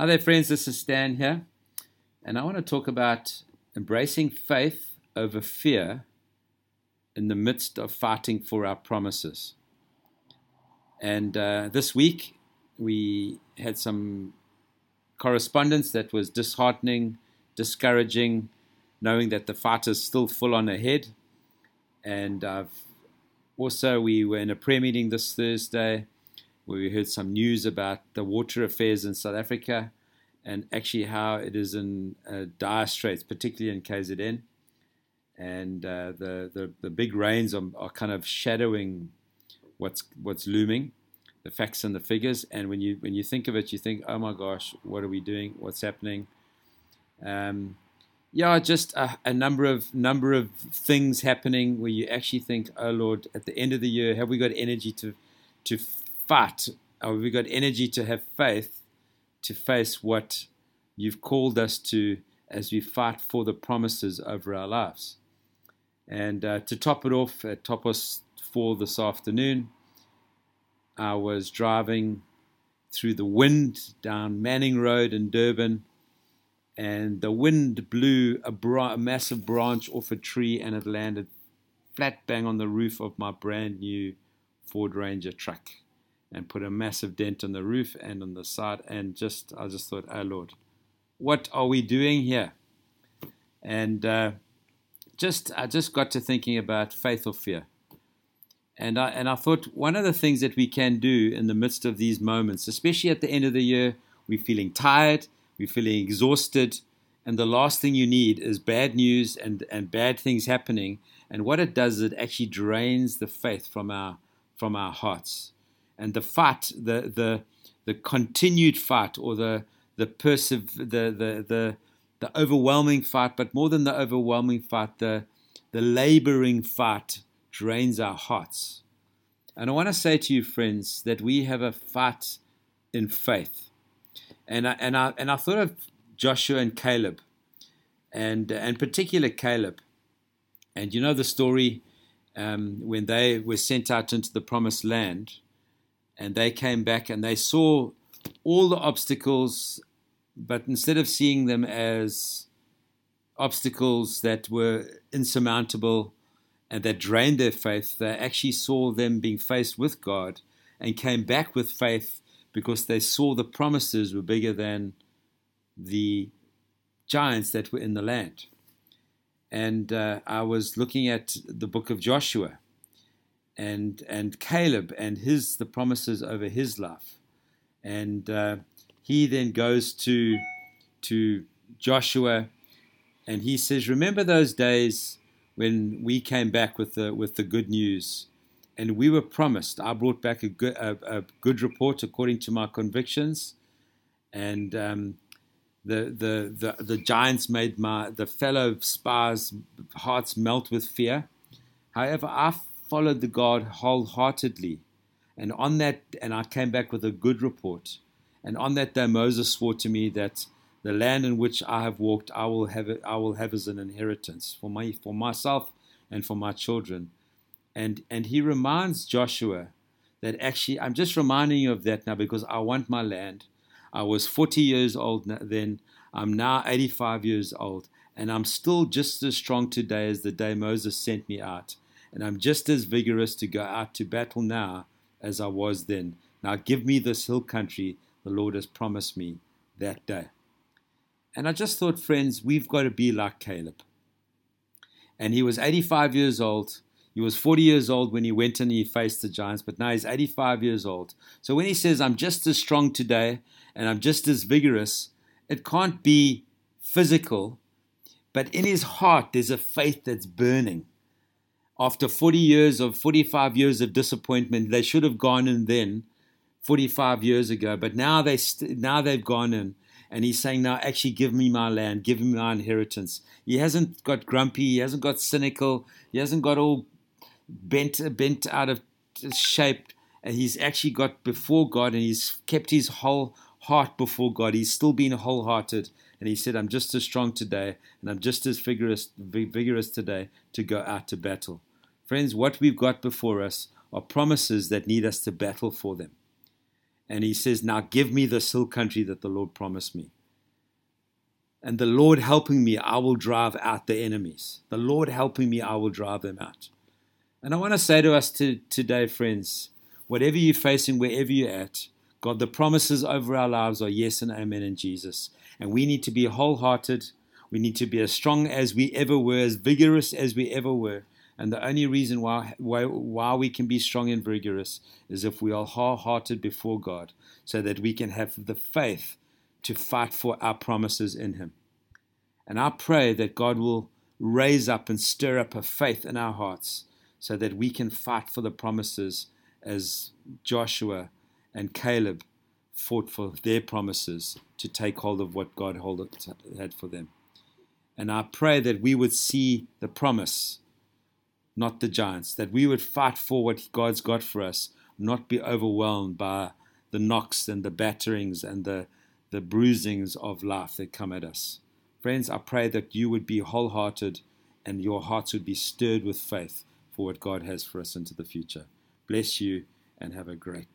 Hi there, friends. This is Stan here, and I want to talk about embracing faith over fear in the midst of fighting for our promises. And uh, this week, we had some correspondence that was disheartening, discouraging, knowing that the fight is still full on ahead. And I've also, we were in a prayer meeting this Thursday where we heard some news about the water affairs in South Africa and actually how it is in uh, dire straits, particularly in KZN. And uh, the, the, the big rains are, are kind of shadowing what's what's looming, the facts and the figures. And when you when you think of it, you think, oh my gosh, what are we doing? What's happening? Um, yeah, just a, a, number of number of things happening where you actually think, oh Lord, at the end of the year, have we got energy to to fight? Have we got energy to have faith to face what you've called us to as we fight for the promises over our lives? And uh, to top it off, at Topos 4 this afternoon, I was driving through the wind down Manning Road in Durban and the wind blew a, bra- a, massive branch off a tree and it landed flat bang on the roof of my brand new Ford Ranger truck and put a massive dent on the roof and on the side and just I just thought oh Lord what are we doing here and uh, just I just got to thinking about faith or fear and I and I thought one of the things that we can do in the midst of these moments especially at the end of the year we're feeling tired we're feeling exhausted, and the last thing you need is bad news and, and bad things happening. And what it does is it actually drains the faith from our from our hearts. And the fight, the the the continued fight or the the persev- the, the the the overwhelming fight, but more than the overwhelming fight, the the laboring fight drains our hearts. And I want to say to you, friends, that we have a fight in faith. And I, and I and I thought of Joshua and Caleb, and and particular Caleb, and you know the story um, when they were sent out into the promised land, and they came back and they saw all the obstacles, but instead of seeing them as obstacles that were insurmountable and that drained their faith, they actually saw them being faced with God and came back with faith because they saw the promises were bigger than the giants that were in the land. And uh, I was looking at the book of Joshua and and Caleb and his the promises over his life, and uh, he then goes to to Joshua, and he says, "Remember those days when we came back with the with the good news." and we were promised. I brought back a good, a, a good report according to my convictions, and um, the, the the the giants made my the fellow spies' hearts melt with fear. However, I followed the God wholeheartedly, and on that, and I came back with a good report. And on that day, Moses swore to me that the land in which I have walked, I will have I will have as an inheritance for my for myself and for my children and and he reminds Joshua that actually I'm just reminding you of that now because I want my land. I was 40 years old then. I'm now 85 years old, and I'm still just as strong today as the day Moses sent me out. And I'm just as vigorous to go out to battle now as I was then. Now give me this hill country the Lord has promised me that day. And I just thought, friends, we've got to be like Caleb. And he was 85 years old he was 40 years old when he went and he faced the Giants, but now he's 85 years old. So when he says, I'm just as strong today and I'm just as vigorous, it can't be physical, but in his heart, there's a faith that's burning. After 40 years of 45 years of disappointment, they should have gone in then, 45 years ago, but now, they st- now they've gone in and he's saying, Now actually give me my land, give me my inheritance. He hasn't got grumpy, he hasn't got cynical, he hasn't got all bent bent out of shape. He's actually got before God, and he's kept his whole heart before God. He's still been wholehearted, and he said, "I'm just as strong today, and I'm just as vigorous vigorous today to go out to battle." Friends, what we've got before us are promises that need us to battle for them. And he says, Now give me this hill country that the Lord promised me. And the Lord helping me, I will drive out the enemies. The Lord helping me, I will drive them out. And I want to say to us to, today, friends, whatever you're facing, wherever you're at, God, the promises over our lives are yes and amen in Jesus. And we need to be wholehearted. We need to be as strong as we ever were, as vigorous as we ever were. And the only reason why, why, why we can be strong and vigorous is if we are wholehearted before God, so that we can have the faith to fight for our promises in Him. And I pray that God will raise up and stir up a faith in our hearts so that we can fight for the promises as Joshua and Caleb fought for their promises to take hold of what God had for them. And I pray that we would see the promise, not the giants, that we would fight for what God's got for us, not be overwhelmed by the knocks and the batterings and the, the bruisings of life that come at us. Friends, I pray that you would be wholehearted and your hearts would be stirred with faith for what God has for us into the future. Bless you and have a great